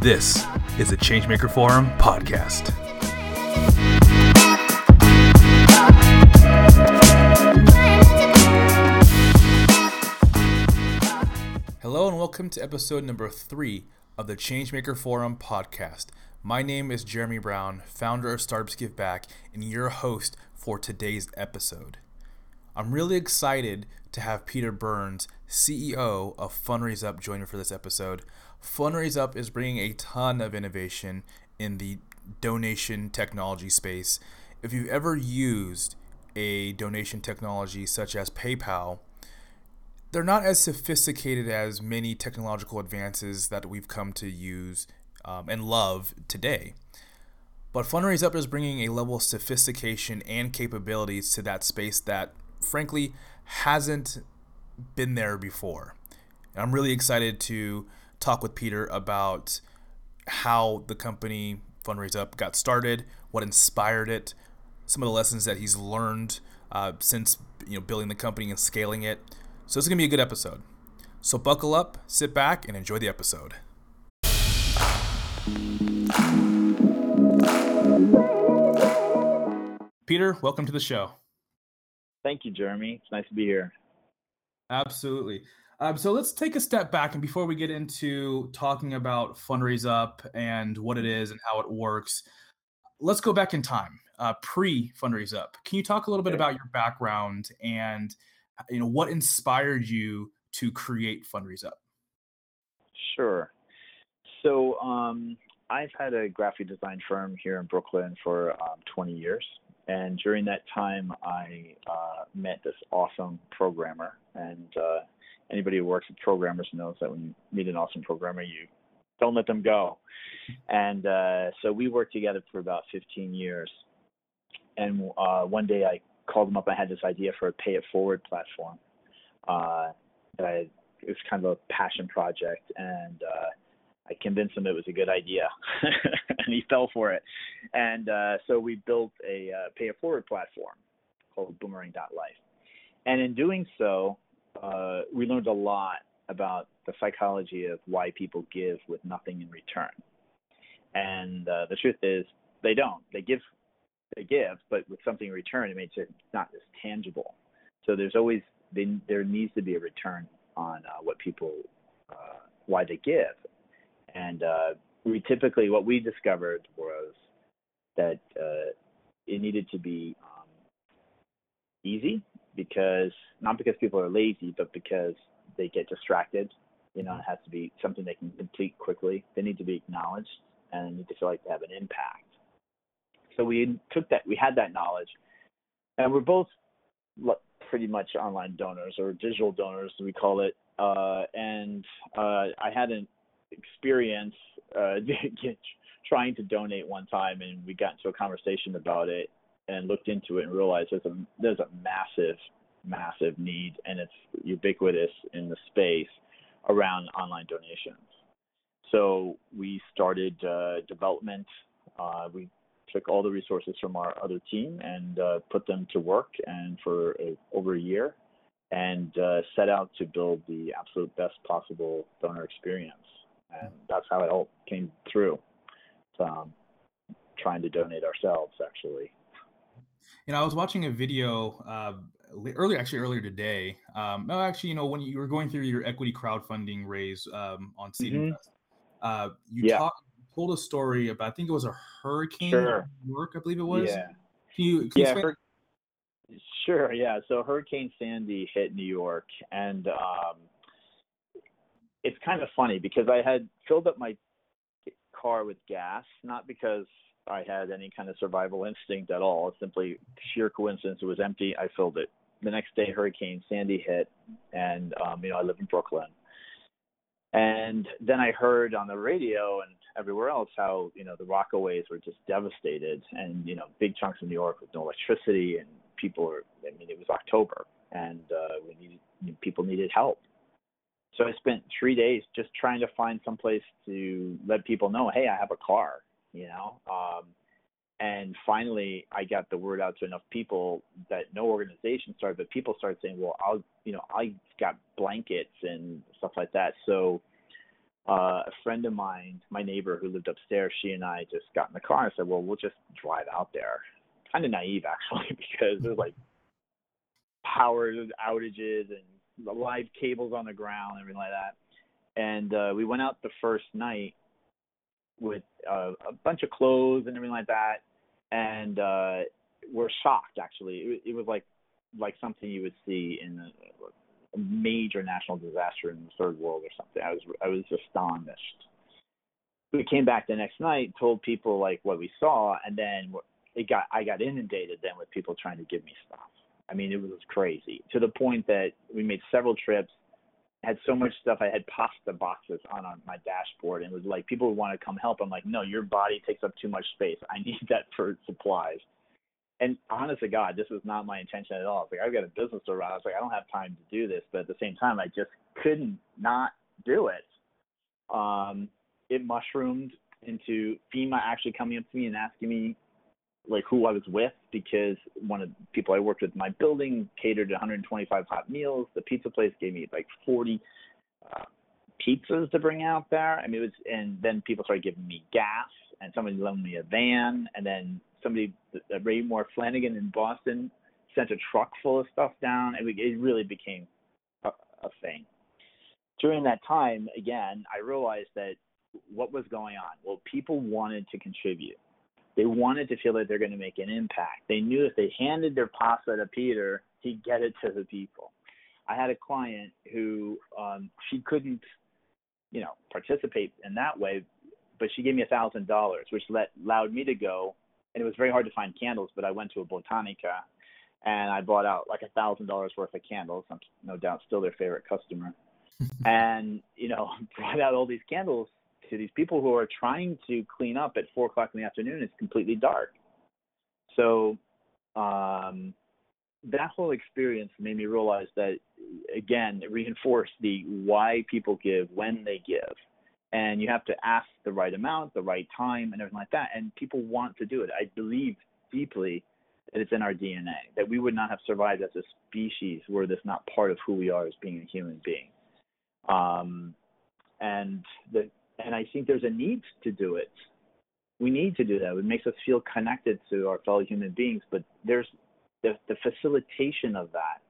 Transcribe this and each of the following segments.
This is the Changemaker Forum podcast. Hello, and welcome to episode number three of the Changemaker Forum podcast. My name is Jeremy Brown, founder of Startups Give Back, and your host for today's episode. I'm really excited to have Peter Burns, CEO of Fundraise Up, join me for this episode. Fundraise Up is bringing a ton of innovation in the donation technology space. If you've ever used a donation technology such as PayPal, they're not as sophisticated as many technological advances that we've come to use um, and love today. But Fundraise Up is bringing a level of sophistication and capabilities to that space that, frankly, hasn't been there before. And I'm really excited to talk with Peter about how the company Fundraise Up got started, what inspired it, some of the lessons that he's learned uh, since you know building the company and scaling it. So this is gonna be a good episode. So buckle up, sit back, and enjoy the episode. Peter, welcome to the show. Thank you, Jeremy. It's nice to be here. Absolutely. Um, so let's take a step back, and before we get into talking about Fundraise Up and what it is and how it works, let's go back in time, uh, pre Fundraise Up. Can you talk a little bit about your background and you know what inspired you to create Fundraise Up? Sure. So um, I've had a graphic design firm here in Brooklyn for um, 20 years. And during that time, I uh, met this awesome programmer. And uh, anybody who works with programmers knows that when you meet an awesome programmer, you don't let them go. And uh, so we worked together for about 15 years. And uh, one day I called him up. I had this idea for a pay it forward platform. Uh, that I, it was kind of a passion project. And uh, I convinced him it was a good idea, and he fell for it. And uh, so we built a uh, pay it forward platform called Boomerang.life. And in doing so, uh, we learned a lot about the psychology of why people give with nothing in return. And uh, the truth is, they don't. They give, they give, but with something in return, it makes it not as tangible. So there's always they, there needs to be a return on uh, what people uh, why they give and uh, we typically what we discovered was that uh, it needed to be um, easy because not because people are lazy, but because they get distracted. You know, it has to be something they can complete quickly. They need to be acknowledged and they need to feel like they have an impact. So we took that, we had that knowledge, and we're both pretty much online donors or digital donors, we call it. Uh, and uh, I had an experience uh, trying to donate one time, and we got into a conversation about it and looked into it and realized there's a there's a massive massive need, and it's ubiquitous in the space around online donations. So we started uh, development. Uh, we took all the resources from our other team and uh, put them to work, and for a, over a year, and uh, set out to build the absolute best possible donor experience and that's how it all came through. Um, trying to donate ourselves, actually. You know, I was watching a video uh, earlier, actually earlier today. Um, no, actually, you know, when you were going through your equity crowdfunding raise um, on Seed mm-hmm. Invest, uh, you yeah. talked, told a story about. I think it was a hurricane sure. York, I believe it was. Yeah. Can you? Can yeah. You sure. Yeah. So Hurricane Sandy hit New York, and um, it's kind of funny because I had filled up my car with gas, not because I had any kind of survival instinct at all. It's simply sheer coincidence. It was empty. I filled it. The next day, Hurricane Sandy hit, and um, you know I live in Brooklyn. And then I heard on the radio and everywhere else how you know the Rockaways were just devastated, and you know big chunks of New York with no electricity, and people were. I mean, it was October, and uh, we needed people needed help so I spent three days just trying to find some place to let people know, hey, I have a car, you know. Um, and finally, I got the word out to enough people that no organization started, but people started saying, well, I'll, you know, I got blankets and stuff like that. So uh, a friend of mine, my neighbor who lived upstairs, she and I just got in the car and said, "Well, we'll just drive out there." Kind of naive actually, because there's like power outages and live cables on the ground and everything like that. And uh, we went out the first night with uh, a bunch of clothes and everything like that, and uh, we're shocked actually. It, it was like like something you would see in a, a major national disaster in the third world or something. I was I was astonished. We came back the next night, told people like what we saw, and then it got I got inundated then with people trying to give me stuff. I mean, it was crazy to the point that we made several trips. Had so much stuff. I had pasta boxes on, on my dashboard, and it was like people would want to come help. I'm like, no, your body takes up too much space. I need that for supplies and honest to God, this was not my intention at all. It's like I've got a business to run. I was like, I don't have time to do this, but at the same time, I just couldn't not do it. Um, it mushroomed into FEMA actually coming up to me and asking me like who I was with because one of the people I worked with in my building catered 125 hot meals. The pizza place gave me like 40 uh, pizzas to bring out there. I mean, it was, and then people started giving me gas, and somebody loaned me a van, and then somebody, uh, Ray Moore Flanagan in Boston, sent a truck full of stuff down, and it really became a, a thing. During that time, again, I realized that what was going on. Well, people wanted to contribute. They wanted to feel that they're going to make an impact. They knew if they handed their pasta to Peter, he'd get it to the people. I had a client who um, she couldn't, you know, participate in that way, but she gave me a thousand dollars, which let allowed me to go and it was very hard to find candles, but I went to a Botanica and I bought out like a thousand dollars worth of candles. I'm no doubt still their favorite customer. and, you know, brought out all these candles to these people who are trying to clean up at four o'clock in the afternoon. It's completely dark. So um that whole experience made me realize that again, it reinforced the why people give when they give and you have to ask the right amount, the right time, and everything like that. And people want to do it. I believe deeply that it's in our DNA that we would not have survived as a species were this not part of who we are as being a human being. Um, and the and I think there's a need to do it. We need to do that. It makes us feel connected to our fellow human beings, but there's the, the facilitation of that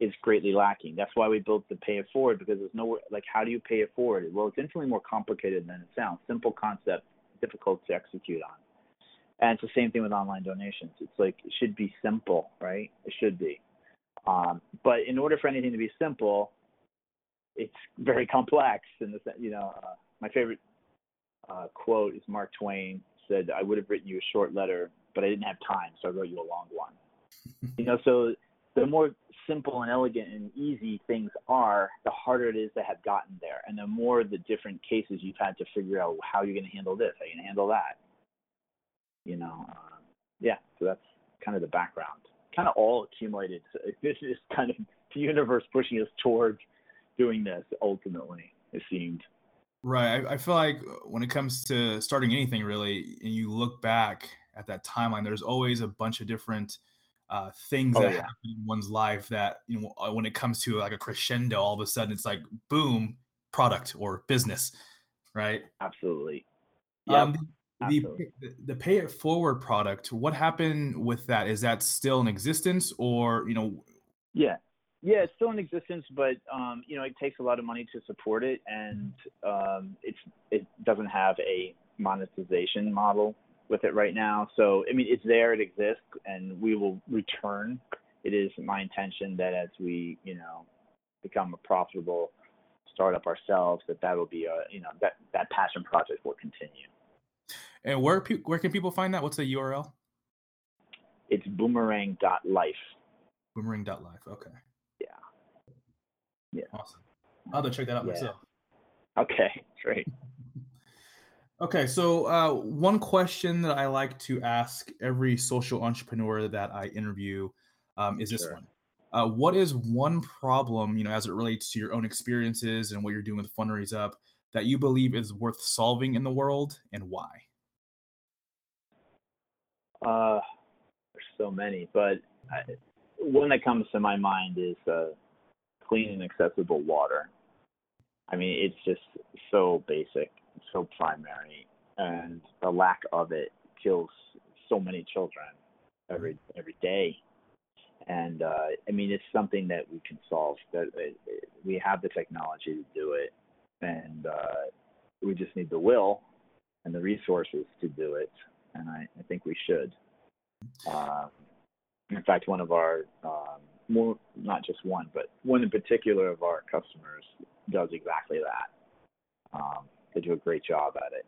is greatly lacking. That's why we built the pay it forward because there's no like how do you pay it forward? Well, it's infinitely more complicated than it sounds. Simple concept, difficult to execute on. And it's the same thing with online donations. It's like it should be simple, right? It should be. Um, but in order for anything to be simple, it's very complex. And you know, uh, my favorite uh, quote is Mark Twain said, "I would have written you a short letter, but I didn't have time, so I wrote you a long one." you know, so the more simple and elegant and easy things are, the harder it is to have gotten there. And the more the different cases you've had to figure out how you're going to handle this, how you're going to handle that. You know, uh, yeah. So that's kind of the background. Kind of all accumulated. So this is kind of the universe pushing us towards doing this. Ultimately, it seemed. Right. I, I feel like when it comes to starting anything, really, and you look back at that timeline, there's always a bunch of different uh, things oh, that yeah. happen in one's life that you know uh, when it comes to like a crescendo all of a sudden it's like boom product or business right absolutely yeah um, the, the, the pay it forward product what happened with that is that still in existence or you know yeah yeah it's still in existence but um, you know it takes a lot of money to support it and um, it's it doesn't have a monetization model with it right now. So I mean, it's there, it exists, and we will return. It is my intention that as we, you know, become a profitable startup ourselves, that that will be a, you know, that that passion project will continue. And where pe- where can people find that? What's the URL? It's boomerang.life. Boomerang.life. Okay. Yeah. Awesome. I'll have to check that out yeah. myself. Okay, great. Okay, so uh, one question that I like to ask every social entrepreneur that I interview um, is this one: uh, What is one problem, you know, as it relates to your own experiences and what you're doing with Fundraise Up, that you believe is worth solving in the world, and why? Uh, there's so many, but I, one that comes to my mind is uh, clean and accessible water. I mean, it's just so basic, so primary, and the lack of it kills so many children every every day. And uh, I mean, it's something that we can solve. That it, it, we have the technology to do it, and uh, we just need the will and the resources to do it. And I, I think we should. Um, in fact, one of our um, more not just one, but one in particular of our customers does exactly that. Um, they do a great job at it.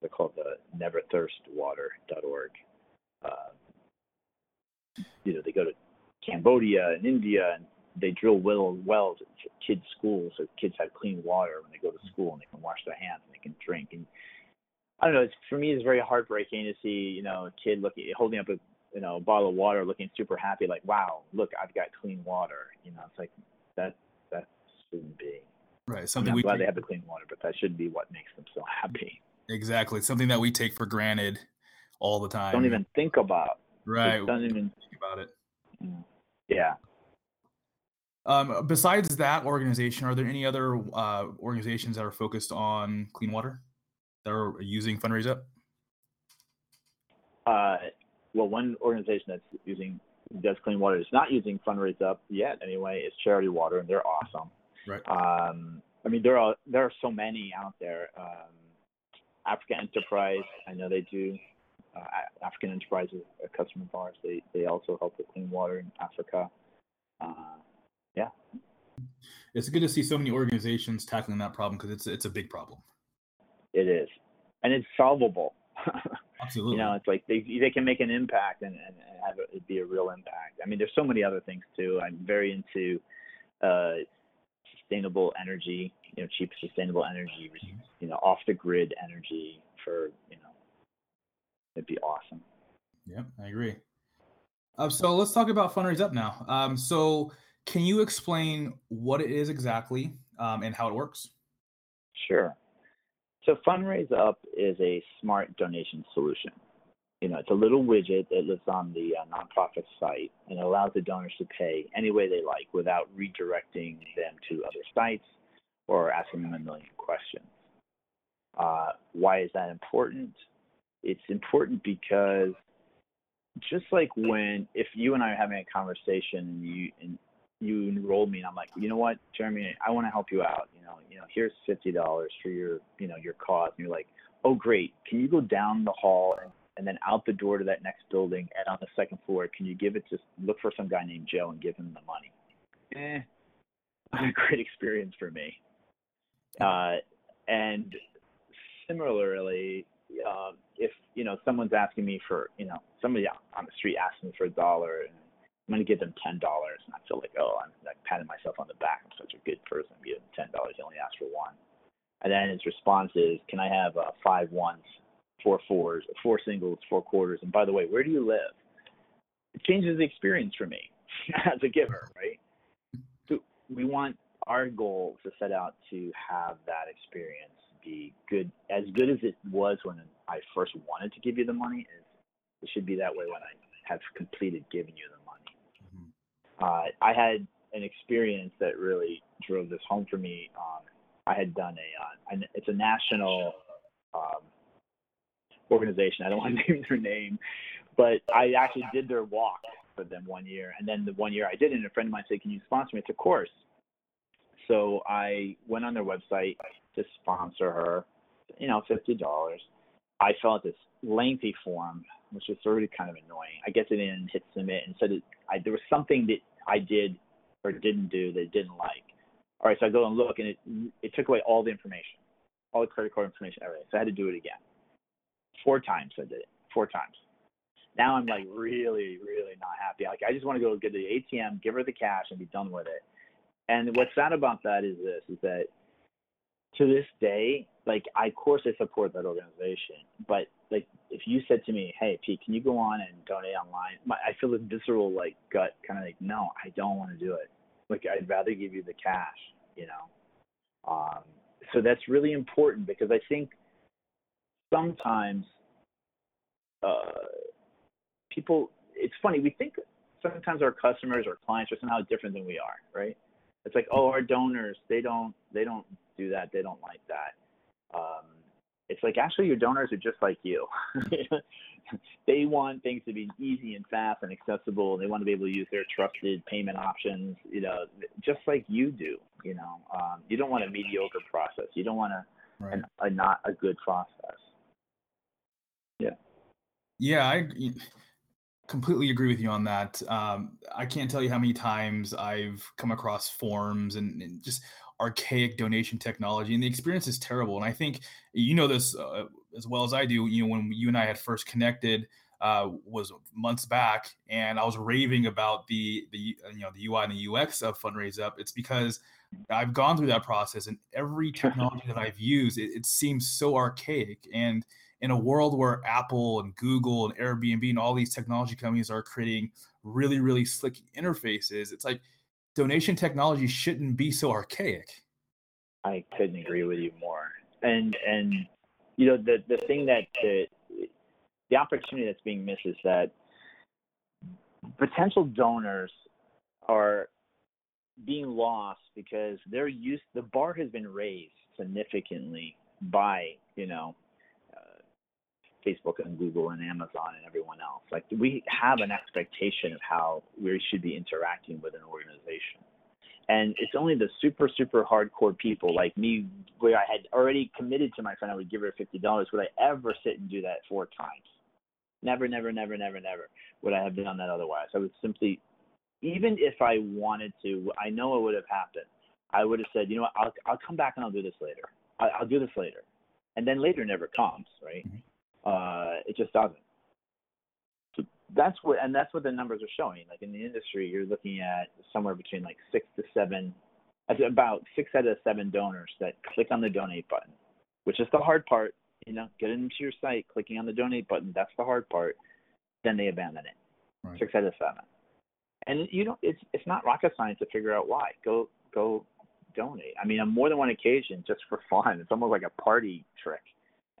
They're called the NeverThirstWater.org. Uh, you know, they go to Cambodia and India and they drill well, wells at kids' schools so kids have clean water when they go to school and they can wash their hands and they can drink. And I don't know. It's, for me, it's very heartbreaking to see you know a kid looking holding up a you know a bottle of water, looking super happy, like wow, look, I've got clean water. You know, it's like that that shouldn't be. Right. Something I am glad they have the clean water, but that shouldn't be what makes them so happy. Exactly. Something that we take for granted all the time. Don't even think about. Right. Don't even think about it. Mm. Yeah. Um, besides that organization, are there any other uh, organizations that are focused on clean water that are using Fundraise Up? Uh, well, one organization that's using does clean water is not using Fundraise Up yet. Anyway, is Charity Water, and they're awesome. Right. Um, I mean, there are there are so many out there. Um, African Enterprise, I know they do. Uh, African Enterprise is a customer of ours. They they also help with clean water in Africa. Uh, yeah. It's good to see so many organizations tackling that problem because it's it's a big problem. It is, and it's solvable. Absolutely. you know, it's like they they can make an impact and, and have it be a real impact. I mean, there's so many other things too. I'm very into uh, sustainable energy. You know, cheap sustainable energy. You know, off the grid energy for you know, it'd be awesome. Yep, I agree. Uh, so let's talk about Fundraise Up now. Um, so can you explain what it is exactly um, and how it works? Sure. So Fundraise Up is a smart donation solution. You know, it's a little widget that lives on the uh, nonprofit site and it allows the donors to pay any way they like without redirecting them to other sites or asking them a million questions. Uh, why is that important? It's important because just like when if you and I are having a conversation and you and you enrolled me and I'm like, you know what, Jeremy, I want to help you out. You know, you know, here's fifty dollars for your, you know, your cause. And you're like, oh great, can you go down the hall and, and then out the door to that next building and on the second floor, can you give it to look for some guy named Joe and give him the money? Eh, not a great experience for me. Uh, and similarly, uh, if you know someone's asking me for, you know, somebody on the street asking me for a dollar and I'm to give them ten dollars, and I feel like, oh, I'm like patting myself on the back. I'm such a good person. I'm giving ten dollars. He only asked for one. And then his response is, can I have uh, five ones, four fours, four singles, four quarters? And by the way, where do you live? It changes the experience for me as a giver, right? So we want our goal to set out to have that experience be good, as good as it was when I first wanted to give you the money. It should be that way when I have completed giving you the uh, I had an experience that really drove this home for me. Um, I had done a, uh, it's a national um, organization. I don't want to name their name, but I actually did their walk for them one year. And then the one year I did it, a friend of mine said, Can you sponsor me? It's a course. So I went on their website to sponsor her, you know, $50. I filled out this lengthy form, which is already kind of annoying. I get it in, hit submit, and said it, I, there was something that I did or didn't do that didn't like. All right, so I go and look, and it it took away all the information, all the credit card information, everything. So I had to do it again. Four times I did it. Four times. Now I'm like really, really not happy. Like I just want to go get the ATM, give her the cash, and be done with it. And what's sad about that is this: is that to this day, like I of course I support that organization, but like if you said to me, "Hey, Pete, can you go on and donate online?" My, I feel this visceral like gut kind of like, "No, I don't want to do it. Like I'd rather give you the cash," you know. Um, so that's really important because I think sometimes uh, people. It's funny we think sometimes our customers or clients are somehow different than we are, right? It's like, oh, our donors, they don't, they don't do that. They don't like that. Um, it's like actually your donors are just like you. they want things to be easy and fast and accessible. They want to be able to use their trusted payment options, you know, just like you do. You know, um, you don't want a mediocre process. You don't want a, right. an, a not a good process. Yeah. Yeah, I completely agree with you on that. Um, I can't tell you how many times I've come across forms and, and, just archaic donation technology, and the experience is terrible. And I think you know this uh, as well as I do. You know, when you and I had first connected uh, was months back, and I was raving about the the you know the UI and the UX of FundRaise-Up. It's because I've gone through that process, and every technology that I've used, it, it seems so archaic and in a world where Apple and Google and Airbnb and all these technology companies are creating really, really slick interfaces, it's like donation technology shouldn't be so archaic. I couldn't agree with you more. And and you know the the thing that the, the opportunity that's being missed is that potential donors are being lost because they're used the bar has been raised significantly by you know Facebook and Google and Amazon and everyone else. Like we have an expectation of how we should be interacting with an organization. And it's only the super, super hardcore people like me, where I had already committed to my friend I would give her $50, would I ever sit and do that four times? Never, never, never, never, never would I have done that otherwise. I would simply, even if I wanted to, I know it would have happened. I would have said, you know what, I'll, I'll come back and I'll do this later. I'll, I'll do this later. And then later never comes, right? Mm-hmm. Uh, it just doesn't. So that's what, and that's what the numbers are showing. Like in the industry, you're looking at somewhere between like six to seven, about six out of seven donors that click on the donate button, which is the hard part. You know, get into your site, clicking on the donate button. That's the hard part. Then they abandon it. Right. Six out of seven. And you know, it's it's not rocket science to figure out why. Go go donate. I mean, on more than one occasion, just for fun. It's almost like a party trick.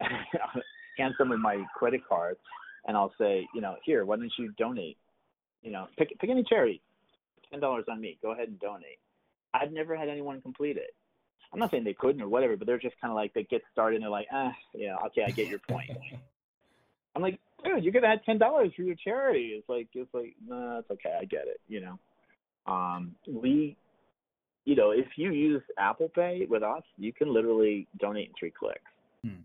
hand someone my credit card, and I'll say, you know, here, why don't you donate? You know, pick pick any charity, ten dollars on me. Go ahead and donate. I've never had anyone complete it. I'm not saying they couldn't or whatever, but they're just kind of like they get started and they're like, ah, yeah, okay, I get your point. I'm like, dude, you're gonna add ten dollars for your charity. It's like it's like, nah, it's okay, I get it. You know, um, we, you know, if you use Apple Pay with us, you can literally donate in three clicks. Hmm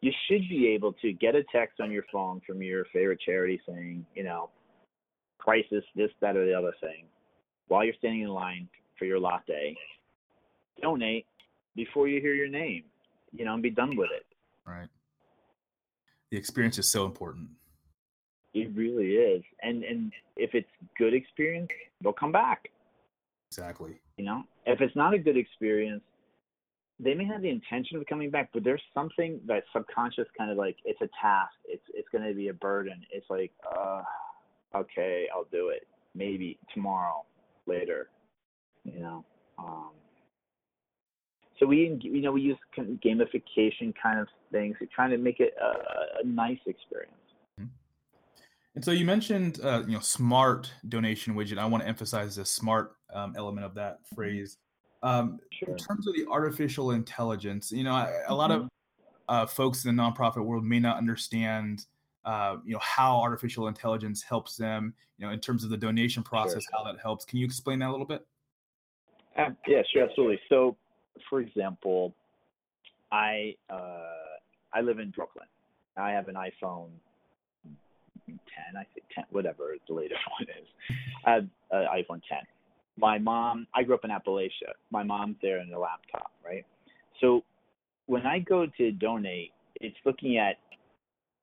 you should be able to get a text on your phone from your favorite charity saying, you know, crisis, this, that, or the other thing, while you're standing in line for your latte. Donate before you hear your name, you know, and be done with it. Right. The experience is so important. It really is, and and if it's good experience, they'll come back. Exactly. You know, if it's not a good experience, they may have the intention of coming back, but there's something that subconscious kind of like it's a task. It's it's going to be a burden. It's like, uh, okay, I'll do it. Maybe tomorrow, later, you know. Um, so we you know we use gamification kind of things, We're trying to make it a, a nice experience. Mm-hmm. And so you mentioned uh, you know smart donation widget. I want to emphasize the smart um, element of that phrase. Um, sure. In terms of the artificial intelligence, you know, a, a lot mm-hmm. of uh, folks in the nonprofit world may not understand, uh, you know, how artificial intelligence helps them. You know, in terms of the donation process, sure. how that helps. Can you explain that a little bit? Uh, yeah, sure, absolutely. So, for example, I uh, I live in Brooklyn. I have an iPhone 10, I think 10, whatever the latest one is. I have an iPhone 10 my mom, I grew up in Appalachia. My mom's there in the laptop, right? So when I go to donate, it's looking at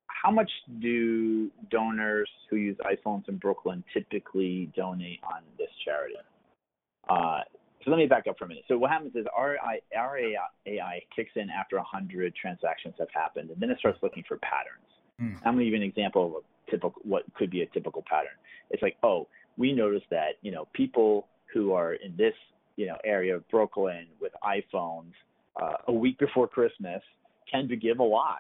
how much do donors who use iPhones in Brooklyn typically donate on this charity? Uh, so let me back up for a minute. So what happens is our, our AI kicks in after 100 transactions have happened, and then it starts looking for patterns. Mm. I'm going to give you an example of a typical, what could be a typical pattern. It's like, oh, we noticed that you know people who are in this you know area of Brooklyn with iPhones uh, a week before Christmas tend to give a lot.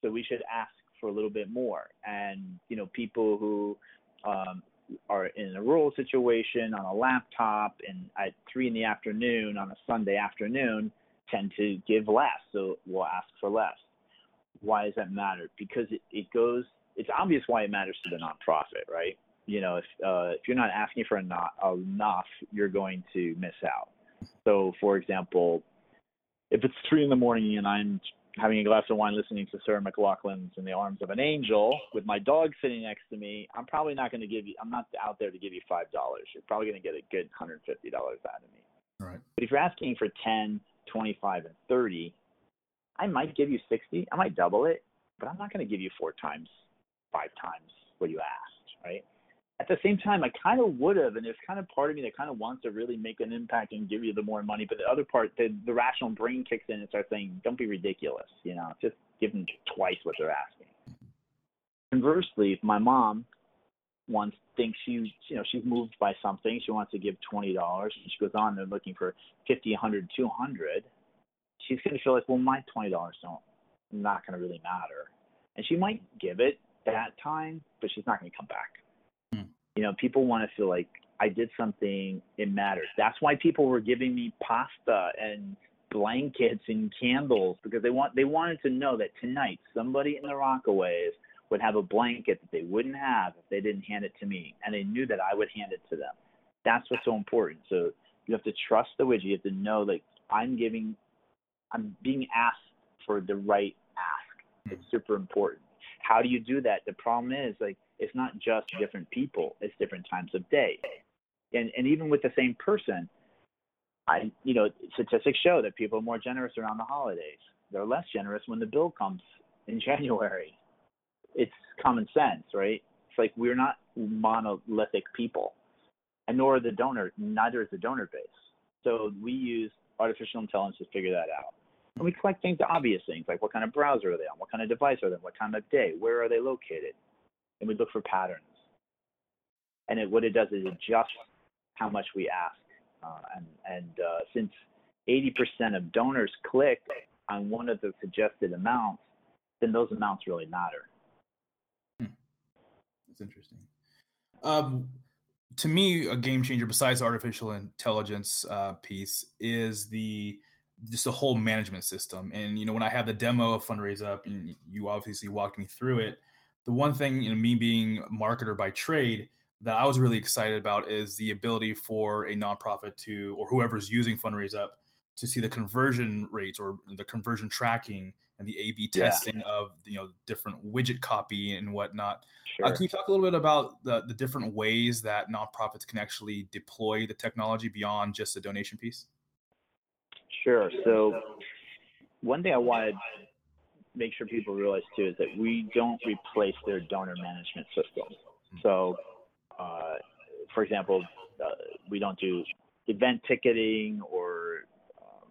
So we should ask for a little bit more. And you know people who um, are in a rural situation on a laptop and at three in the afternoon on a Sunday afternoon tend to give less, so we'll ask for less. Why does that matter? Because it, it goes. It's obvious why it matters to the nonprofit, right? You know, if uh, if you're not asking for enough, enough, you're going to miss out. So, for example, if it's three in the morning and I'm having a glass of wine listening to Sarah McLachlan's In the Arms of an Angel with my dog sitting next to me, I'm probably not going to give you, I'm not out there to give you $5. You're probably going to get a good $150 out of me. Right. But if you're asking for 10, 25, and 30, I might give you 60. I might double it, but I'm not going to give you four times, five times what you asked, right? At the same time, I kind of would have, and there's kind of part of me that kind of wants to really make an impact and give you the more money. But the other part, the, the rational brain kicks in and starts saying, "Don't be ridiculous," you know, just give them twice what they're asking. Conversely, if my mom wants thinks she, you know, she's moved by something, she wants to give twenty dollars, and she goes on there looking for fifty, hundred, two hundred, she's going to feel like, well, my twenty dollars don't not going to really matter, and she might give it that time, but she's not going to come back Hmm. you know, people want to feel like I did something, it matters. That's why people were giving me pasta and blankets and candles because they want they wanted to know that tonight somebody in the Rockaways would have a blanket that they wouldn't have if they didn't hand it to me, and they knew that I would hand it to them. That's what's so important. So you have to trust the widget. You have to know that I'm giving, I'm being asked for the right ask. It's hmm. super important. How do you do that? The problem is like it's not just different people; it's different times of day, and and even with the same person, I you know statistics show that people are more generous around the holidays. They're less generous when the bill comes in January. It's common sense, right? It's like we're not monolithic people, and nor the donor. Neither is the donor base. So we use artificial intelligence to figure that out. And we collect things, obvious things, like what kind of browser are they on, what kind of device are they on, what time of day, where are they located, and we look for patterns. And it, what it does is adjust how much we ask. Uh, and and uh, since 80% of donors click on one of the suggested amounts, then those amounts really matter. Hmm. That's interesting. Um, to me, a game changer besides artificial intelligence uh, piece is the just the whole management system. And you know, when I had the demo of Fundraise Up, and you obviously walked me through it, the one thing, you know, me being a marketer by trade, that I was really excited about is the ability for a nonprofit to, or whoever's using Fundraise Up, to see the conversion rates or the conversion tracking and the A/B testing yeah. of you know different widget copy and whatnot. Uh, sure. Uh, can you talk a little bit about the the different ways that nonprofits can actually deploy the technology beyond just the donation piece? Sure. So one thing I wanted make sure people realize too is that we don't replace their donor management system. Hmm. So, uh, for example, uh, we don't do event ticketing or um,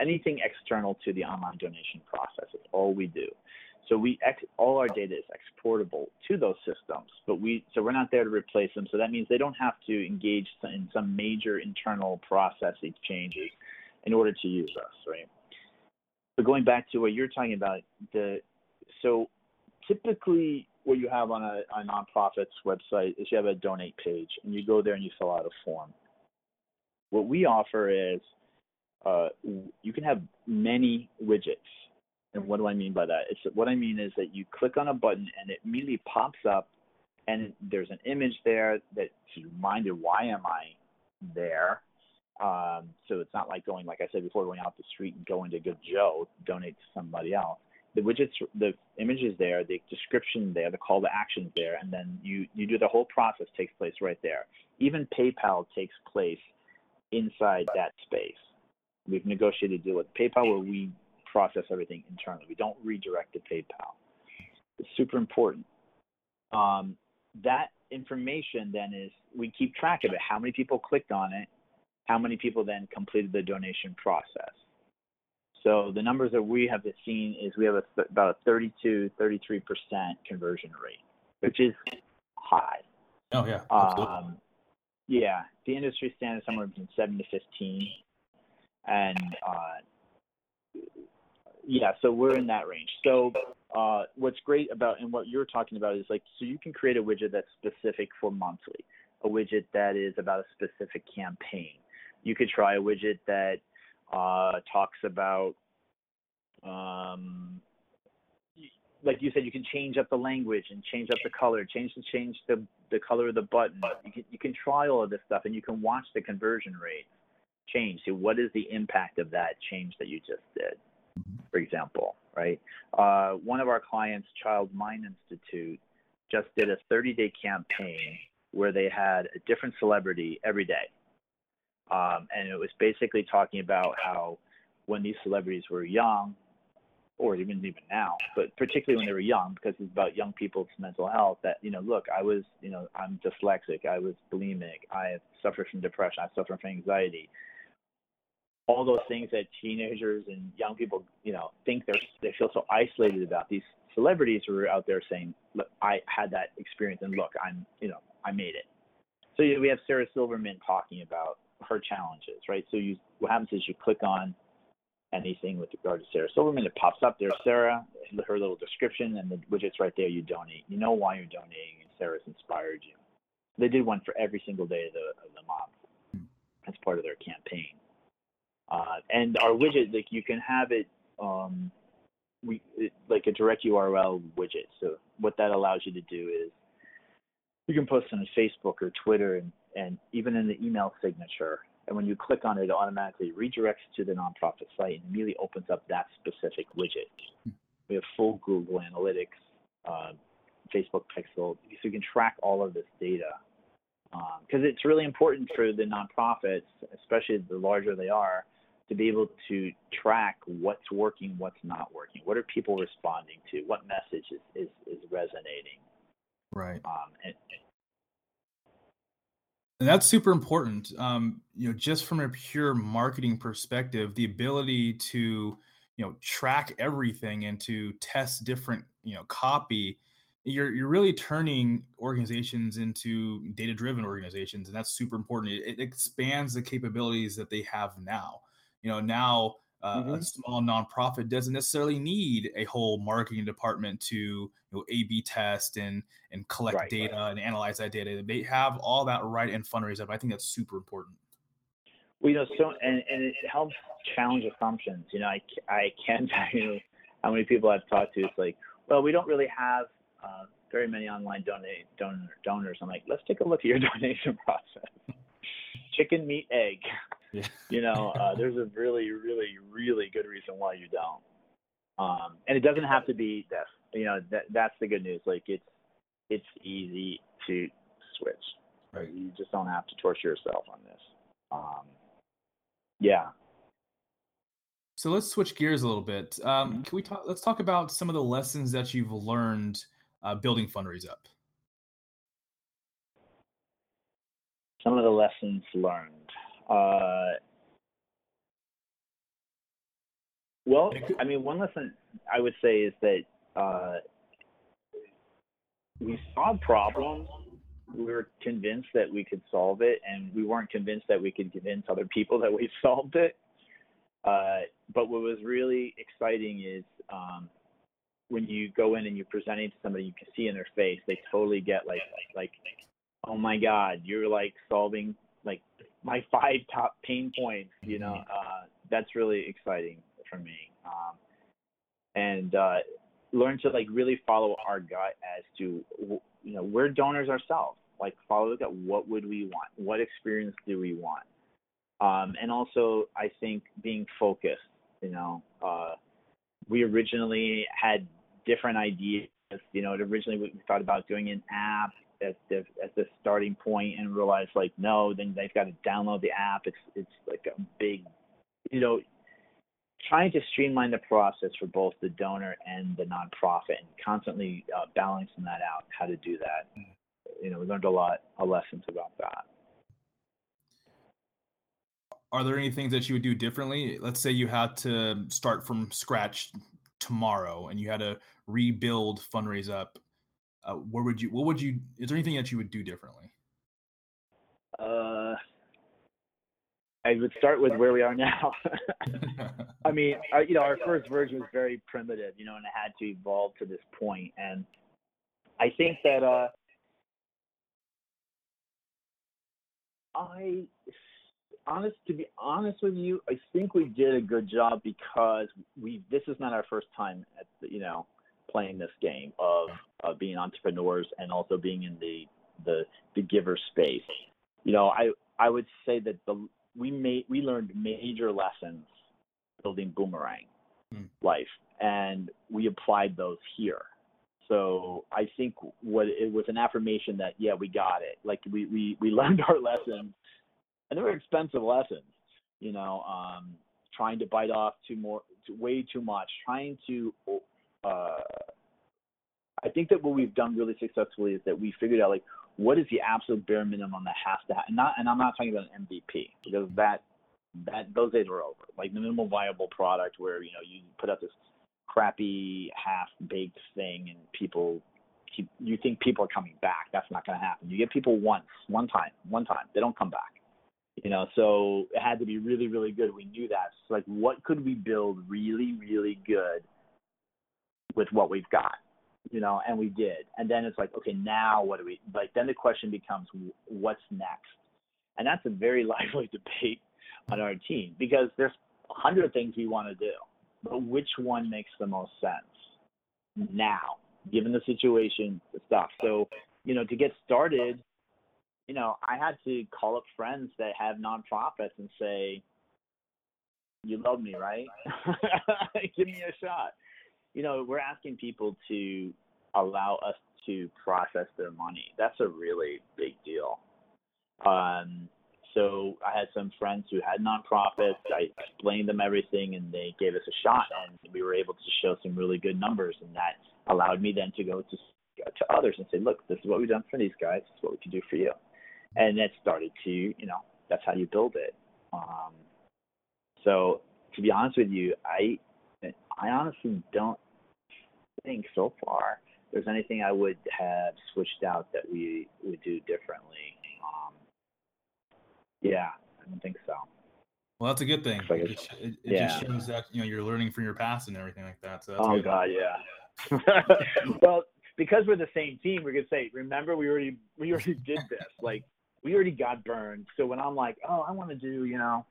anything external to the online donation process. It's all we do. So we ex- all our data is exportable to those systems, but we so we're not there to replace them. So that means they don't have to engage in some major internal processing changes in order to use us, right? But going back to what you're talking about, the so typically what you have on a, a nonprofit's website is you have a donate page, and you go there and you fill out a form. What we offer is uh, you can have many widgets. And what do I mean by that? It's what I mean is that you click on a button and it immediately pops up, and there's an image there that's reminded why am I there, um, so it's not like going, like I said before, going out the street and going to Good Joe, donate to somebody else. The widgets, the images there, the description there, the call to action there, and then you you do the whole process takes place right there. Even PayPal takes place inside that space. We've negotiated a deal with PayPal where we process everything internally. We don't redirect to PayPal. It's super important. Um, that information then is we keep track of it. How many people clicked on it? How many people then completed the donation process. So the numbers that we have seen is we have a th- about a 32, 33% conversion rate, which is high. Oh yeah. Um, yeah, the industry standard is somewhere between seven to 15, and uh, yeah, so we're in that range. So uh, what's great about and what you're talking about is like so you can create a widget that's specific for monthly. a widget that is about a specific campaign. You could try a widget that uh, talks about, um, like you said, you can change up the language and change up the color, change the change the the color of the button. You can you can try all of this stuff, and you can watch the conversion rate change. See what is the impact of that change that you just did, for example, right? Uh, one of our clients, Child Mind Institute, just did a 30-day campaign where they had a different celebrity every day. Um, and it was basically talking about how when these celebrities were young, or even even now, but particularly when they were young, because it's about young people's mental health. That you know, look, I was, you know, I'm dyslexic, I was bulimic, I suffered from depression, I suffered from anxiety. All those things that teenagers and young people, you know, think they're they feel so isolated about. These celebrities were out there saying, look, I had that experience, and look, I'm, you know, I made it. So you know, we have Sarah Silverman talking about her challenges, right? So you, what happens is you click on anything with regard to Sarah Silverman, it pops up. There's Sarah, her little description, and the widget's right there. You donate. You know why you're donating, and Sarah's inspired you. They did one for every single day of the of the month. That's part of their campaign. Uh, and our widget, like you can have it, um, we it, like a direct URL widget. So what that allows you to do is you can post on Facebook or Twitter and, and even in the email signature. And when you click on it, it automatically redirects to the nonprofit site and immediately opens up that specific widget. We have full Google Analytics, uh, Facebook Pixel, so you can track all of this data. Because um, it's really important for the nonprofits, especially the larger they are, to be able to track what's working, what's not working. What are people responding to? What message is, is, is resonating? Right. Um, and, and that's super important. Um, you know, just from a pure marketing perspective, the ability to you know track everything and to test different you know copy you're you're really turning organizations into data driven organizations and that's super important it, it, expands the capabilities that they have now you know now uh, mm-hmm. a small nonprofit doesn't necessarily need a whole marketing department to you know A/B test and and collect right, data right. and analyze that data. They have all that right in fundraise up. I think that's super important. Well, you know, so and, and it helps challenge assumptions. You know, I I can tell you how many people I've talked to. It's like, well, we don't really have uh, very many online donate donor donors. I'm like, let's take a look at your donation process. Chicken, meat, egg. Yeah. You know, uh, there's a really, really, really good reason why you don't. Um, and it doesn't have to be death. You know, that that's the good news. Like it's it's easy to switch. Right. You just don't have to torture yourself on this. Um, yeah. So let's switch gears a little bit. Um, mm-hmm. Can we talk? Let's talk about some of the lessons that you've learned uh, building Fundraise Up. Some of the lessons learned. Uh, well, I mean, one lesson I would say is that uh, we saw problems. We were convinced that we could solve it, and we weren't convinced that we could convince other people that we solved it. Uh, but what was really exciting is um, when you go in and you're presenting to somebody, you can see in their face they totally get like like, oh my god, you're like solving like my five top pain points. You know, mm-hmm. uh, that's really exciting for me. Um, and uh, learn to like really follow our gut as to you know we're donors ourselves. Like follow look at what would we want, what experience do we want, um, and also I think being focused. You know, uh, we originally had different ideas. You know, originally we thought about doing an app as the as the starting point and realize like no, then they've got to download the app. It's it's like a big, you know, trying to streamline the process for both the donor and the nonprofit and constantly uh, balancing that out. How to do that. You know, we learned a lot of lessons about that. Are there any things that you would do differently? Let's say you had to start from scratch tomorrow and you had to rebuild fundraise up uh, where would you what would you is there anything that you would do differently? Uh i would start with where we are now. I mean our, you know our first version was very primitive you know and it had to evolve to this point and i think that uh I honest to be honest with you, I think we did a good job because we this is not our first time at the, you know playing this game of of being entrepreneurs and also being in the the the giver space. You know, I I would say that the we made we learned major lessons building boomerang mm. life and we applied those here so i think what it was an affirmation that yeah we got it like we we, we learned our lessons and they were expensive lessons you know um trying to bite off too more too, way too much trying to uh i think that what we've done really successfully is that we figured out like what is the absolute bare minimum that has to happen? Not, and I'm not talking about an MVP because that that those days are over. Like the minimal viable product where you know you put out this crappy half baked thing and people keep you think people are coming back. That's not going to happen. You get people once, one time, one time. They don't come back. You know, so it had to be really, really good. We knew that. So like, what could we build really, really good with what we've got? you know, and we did. And then it's like, okay, now what do we like? Then the question becomes, what's next? And that's a very lively debate on our team because there's a hundred things we want to do, but which one makes the most sense now, given the situation, the stuff. So, you know, to get started, you know, I had to call up friends that have nonprofits and say, "You love me, right? Give me a shot." You know, we're asking people to allow us to process their money. That's a really big deal. Um, so I had some friends who had nonprofits. I explained them everything, and they gave us a shot, and we were able to show some really good numbers, and that allowed me then to go to to others and say, look, this is what we've done for these guys. This is what we can do for you, and that started to, you know, that's how you build it. Um, so to be honest with you, I I honestly don't think so far there's anything I would have switched out that we would do differently. Um, yeah, I don't think so. Well, that's a good thing. Like it, it, it yeah. just shows that you know you're learning from your past and everything like that. So oh good. god, yeah. well, because we're the same team, we're gonna say, remember we already we already did this. Like we already got burned. So when I'm like, oh, I want to do you know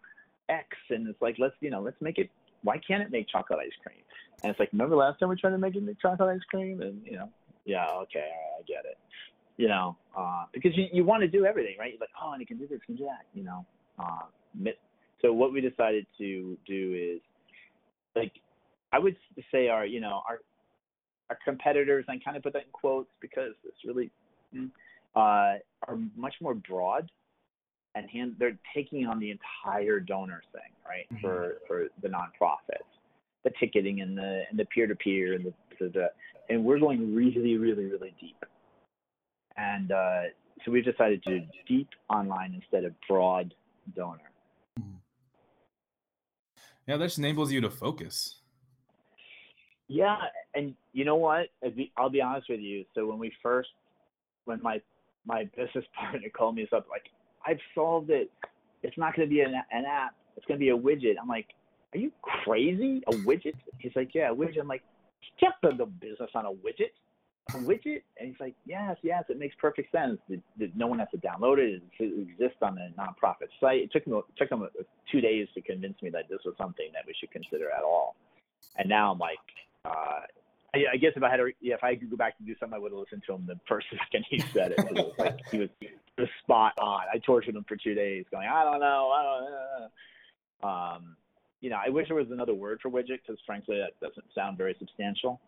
X, and it's like let's you know let's make it. Why can't it make chocolate ice cream? And it's like, remember last time we tried to make it make chocolate ice cream? And you know, yeah, okay, I get it. You know, uh, because you you want to do everything, right? You're like, oh, and you can do this, can do that. You know, uh, so what we decided to do is, like, I would say our, you know, our our competitors, I kind of put that in quotes because it's really mm, uh, are much more broad and hand they're taking on the entire donor thing, right? Mm-hmm. For for the nonprofits the ticketing and the and the peer to peer and the, the, the and we're going really really really deep and uh, so we've decided to do deep online instead of broad donor mm-hmm. yeah that just enables you to focus yeah and you know what i'll be honest with you so when we first when my my business partner called me up like i've solved it it's not going to be an, an app it's going to be a widget i'm like are you crazy? A widget? He's like, yeah, a widget. I'm like, can't build a business on a widget. A widget? And he's like, yes, yes, it makes perfect sense. That, no one has to download it. It exists on a nonprofit site. It took him, it took him two days to convince me that this was something that we should consider at all. And now I'm like, uh, I, I guess if I had to, yeah, if I could go back and do something, I would have listened to him the first second he said it. it was like he was, he was spot on. I tortured him for two days, going, I don't know, I don't know. Um, you know, I wish there was another word for widget because frankly that doesn't sound very substantial.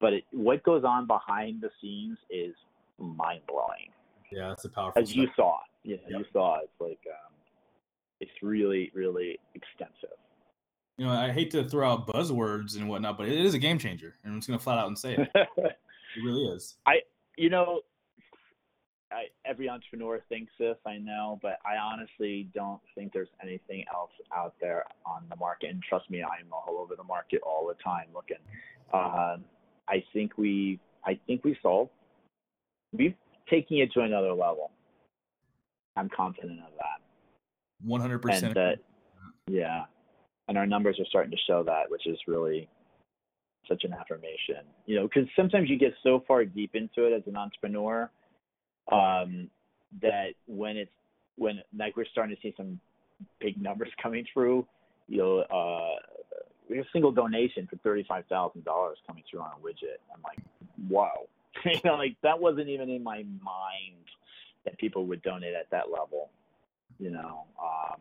But it, what goes on behind the scenes is mind blowing. Yeah, that's a powerful. As stuff. you saw, know, yep. you saw it's like um, it's really really extensive. You know, I hate to throw out buzzwords and whatnot, but it is a game changer, and I'm just gonna flat out and say it. it really is. I, you know, I, every entrepreneur thinks this, I know, but I honestly don't think there's anything else out there on the market. And trust me, I'm all over the market all the time looking. Um, I think we, I think we solved. We've taken it to another level. I'm confident of that. One hundred percent. Yeah, and our numbers are starting to show that, which is really such an affirmation. You know, because sometimes you get so far deep into it as an entrepreneur um, that when it's when like we're starting to see some big numbers coming through, you know, uh, we have a single donation for thirty-five thousand dollars coming through on a widget. I'm like, wow, you know, like that wasn't even in my mind that people would donate at that level. You know, um,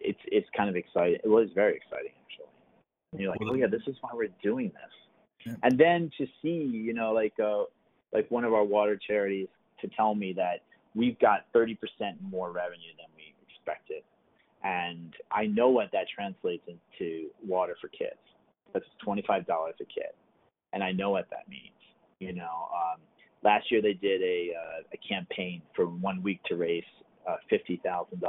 it's it's kind of exciting. It was very exciting actually. And you're like, oh yeah, this is why we're doing this. Yeah. And then to see, you know, like uh, like one of our water charities to tell me that we've got 30% more revenue than we expected. And I know what that translates into water for kids. That's $25 a kid. And I know what that means. You know, um, last year they did a, uh, a campaign for one week to raise uh, $50,000.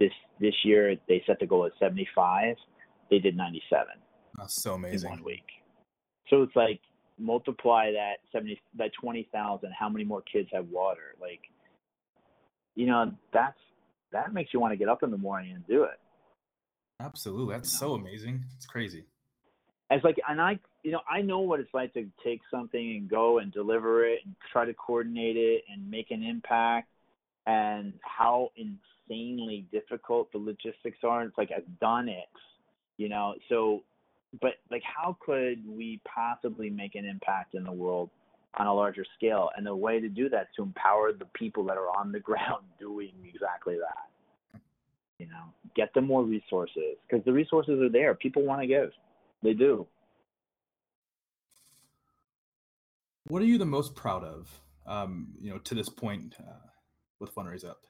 This, this year they set the goal at 75. They did 97 That's so amazing. in one week. So it's like multiply that seventy that twenty thousand. How many more kids have water? Like, you know, that's that makes you want to get up in the morning and do it. Absolutely. That's so amazing. It's crazy. It's like, and I, you know, I know what it's like to take something and go and deliver it and try to coordinate it and make an impact, and how insanely difficult the logistics are. It's like I've done it, you know. So but like how could we possibly make an impact in the world on a larger scale and the way to do that is to empower the people that are on the ground doing exactly that you know get them more resources because the resources are there people want to give they do What are you the most proud of, um, you know, to this point uh, with Fundraise Up?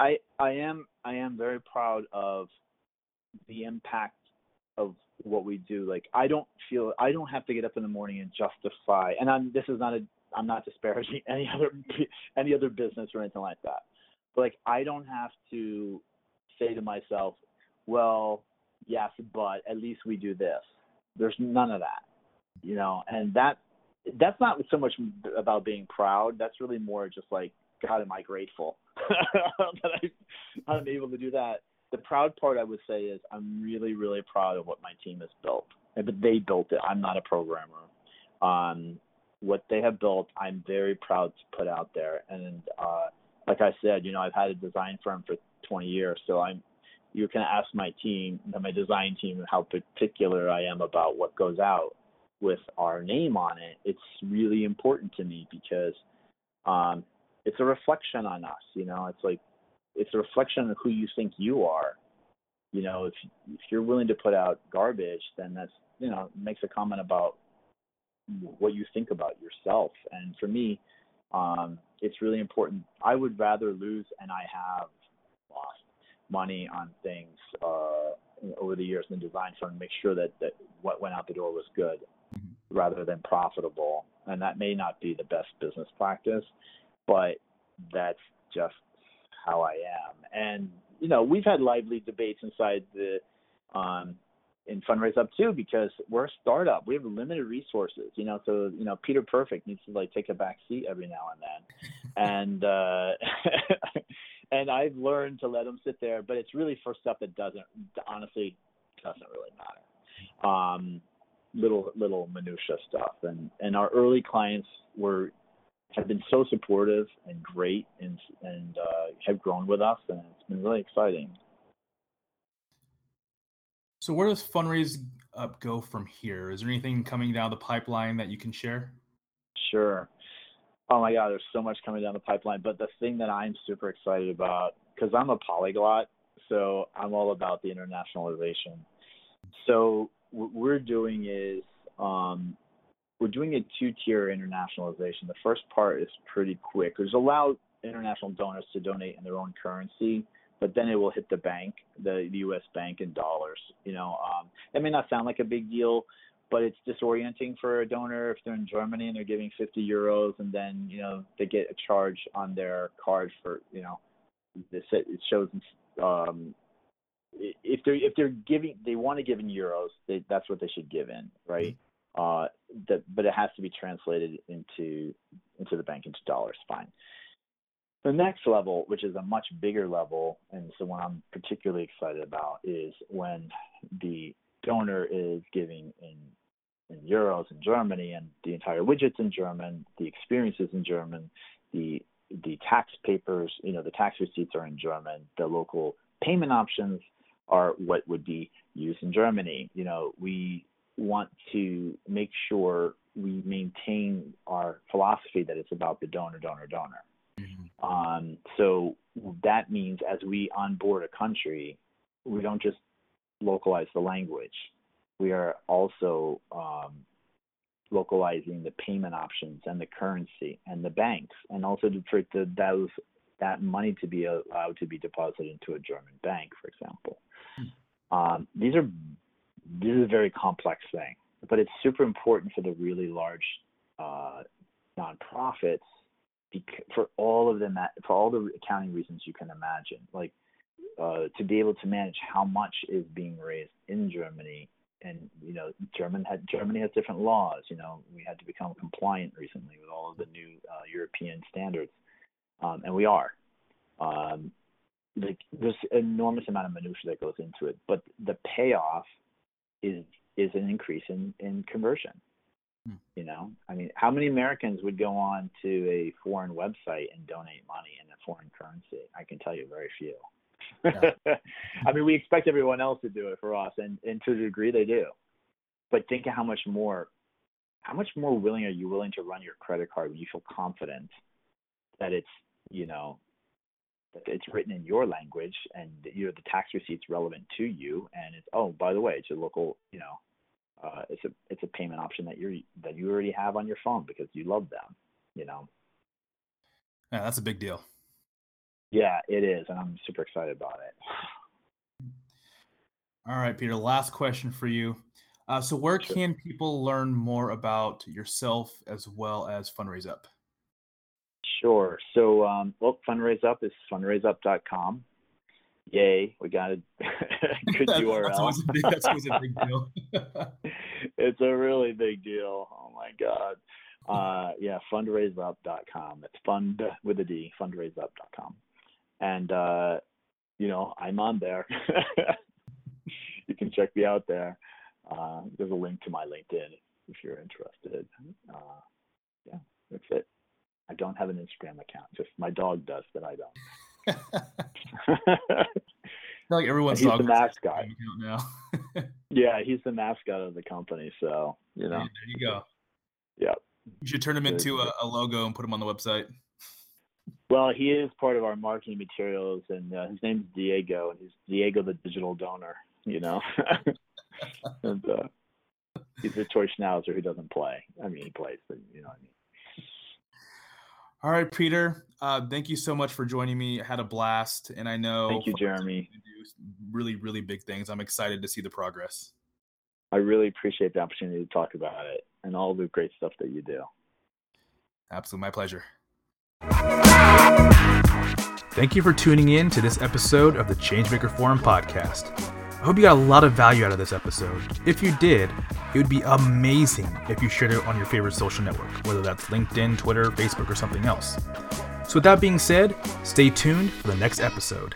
I i am i am very proud of the impact of what we do. Like i don't feel i don't have to get up in the morning and justify and i'm this is not a i'm not disparaging any other any other business or anything like that. But like i don't have to say to myself well yes but at least we do this. There's none of that you know? And that that's not so much about being proud. That's really more just like god am i grateful that I, i'm able to do that the proud part I would say is I'm really, really proud of what my team has built. But they built it. I'm not a programmer. Um, what they have built, I'm very proud to put out there. And uh, like I said, you know, I've had a design firm for 20 years, so I'm. You can ask my team, my design team, how particular I am about what goes out with our name on it. It's really important to me because um, it's a reflection on us. You know, it's like it's a reflection of who you think you are. You know, if if you're willing to put out garbage, then that's you know makes a comment about what you think about yourself. And for me, um, it's really important. I would rather lose, and I have lost money on things uh, over the years in the design firm. Make sure that that what went out the door was good, rather than profitable. And that may not be the best business practice, but that's just how I am. And you know, we've had lively debates inside the um, in fundraise up too because we're a startup. We have limited resources, you know. So you know, Peter Perfect needs to like take a back seat every now and then, and uh, and I've learned to let him sit there. But it's really for stuff that doesn't honestly doesn't really matter. Um, little little minutia stuff, and and our early clients were have been so supportive and great and and uh, have grown with us and it's been really exciting So where does Fundraise Up go from here? Is there anything coming down the pipeline that you can share? sure oh my god there's so much coming down the pipeline but the thing that i'm super excited about because i'm a polyglot so i'm all about the internationalization so what we're doing is um, we're doing a two-tier internationalization. The first part is pretty quick. There's allowed international donors to donate in their own currency, but then it will hit the bank, the, the U.S. bank in dollars. You know, um, that may not sound like a big deal, but it's disorienting for a donor if they're in Germany and they're giving 50 euros, and then you know they get a charge on their card for you know, this it shows um, if they're if they're giving they want to give in euros, they, that's what they should give in, right? Uh, that, but it has to be translated into into the bank into dollars. Fine. The next level, which is a much bigger level, and so one I'm particularly excited about, is when the donor is giving in in euros in Germany, and the entire widget's in German, the experiences in German, the the tax papers, you know, the tax receipts are in German. The local payment options are what would be used in Germany. You know, we want to make sure we maintain our philosophy that it's about the donor, donor, donor. Mm-hmm. Um, so that means as we onboard a country, we don't just localize the language. We are also um, localizing the payment options and the currency and the banks, and also to, for the, those that money to be allowed to be deposited into a German bank, for example. Hmm. Um, these are this is a very complex thing, but it's super important for the really large uh, nonprofits for all of them for all the accounting reasons you can imagine. Like uh, to be able to manage how much is being raised in Germany and you know German had Germany has different laws. You know we had to become compliant recently with all of the new uh, European standards, um, and we are. Um, like there's enormous amount of minutia that goes into it, but the payoff is is an increase in in conversion. Hmm. You know, I mean, how many Americans would go on to a foreign website and donate money in a foreign currency? I can tell you very few. Yeah. I mean, we expect everyone else to do it for us, and, and to a degree they do. But think of how much more, how much more willing are you willing to run your credit card when you feel confident that it's, you know, it's written in your language and you know the tax receipt's relevant to you, and it's oh by the way, it's a local, you know, uh, it's a it's a payment option that you're that you already have on your phone because you love them, you know. Yeah, that's a big deal. Yeah, it is, and I'm super excited about it. All right, Peter. Last question for you. Uh, so, where sure. can people learn more about yourself as well as Fundraise Up? Sure. So, um, well, Fundraise Up is fundraiseup.com. Yay, we got a good URL. That's always a big, that's always a big deal. it's a really big deal. Oh my God. Uh, yeah, fundraiseup.com. It's fund with a D, fundraiseup.com and uh, you know I'm on there. you can check me out there. Uh, there's a link to my LinkedIn if you're interested. Uh, yeah, that's it. I don't have an Instagram account. Just my dog does, but I don't. like everyone's dog. he's the mascot now. yeah, he's the mascot of the company. So you know. there you go. Yeah. You should turn him into a, a logo and put him on the website. Well, he is part of our marketing materials, and uh, his name's Diego, and he's Diego the digital donor. You know, and uh, he's a toy schnauzer who doesn't play. I mean, he plays, but you know what I mean. All right, Peter. Uh, thank you so much for joining me. I had a blast, and I know. Thank you, Jeremy. really, really big things. I'm excited to see the progress. I really appreciate the opportunity to talk about it and all the great stuff that you do. Absolutely, my pleasure. Thank you for tuning in to this episode of the Changemaker Forum podcast. I hope you got a lot of value out of this episode. If you did, it would be amazing if you shared it on your favorite social network, whether that's LinkedIn, Twitter, Facebook, or something else. So, with that being said, stay tuned for the next episode.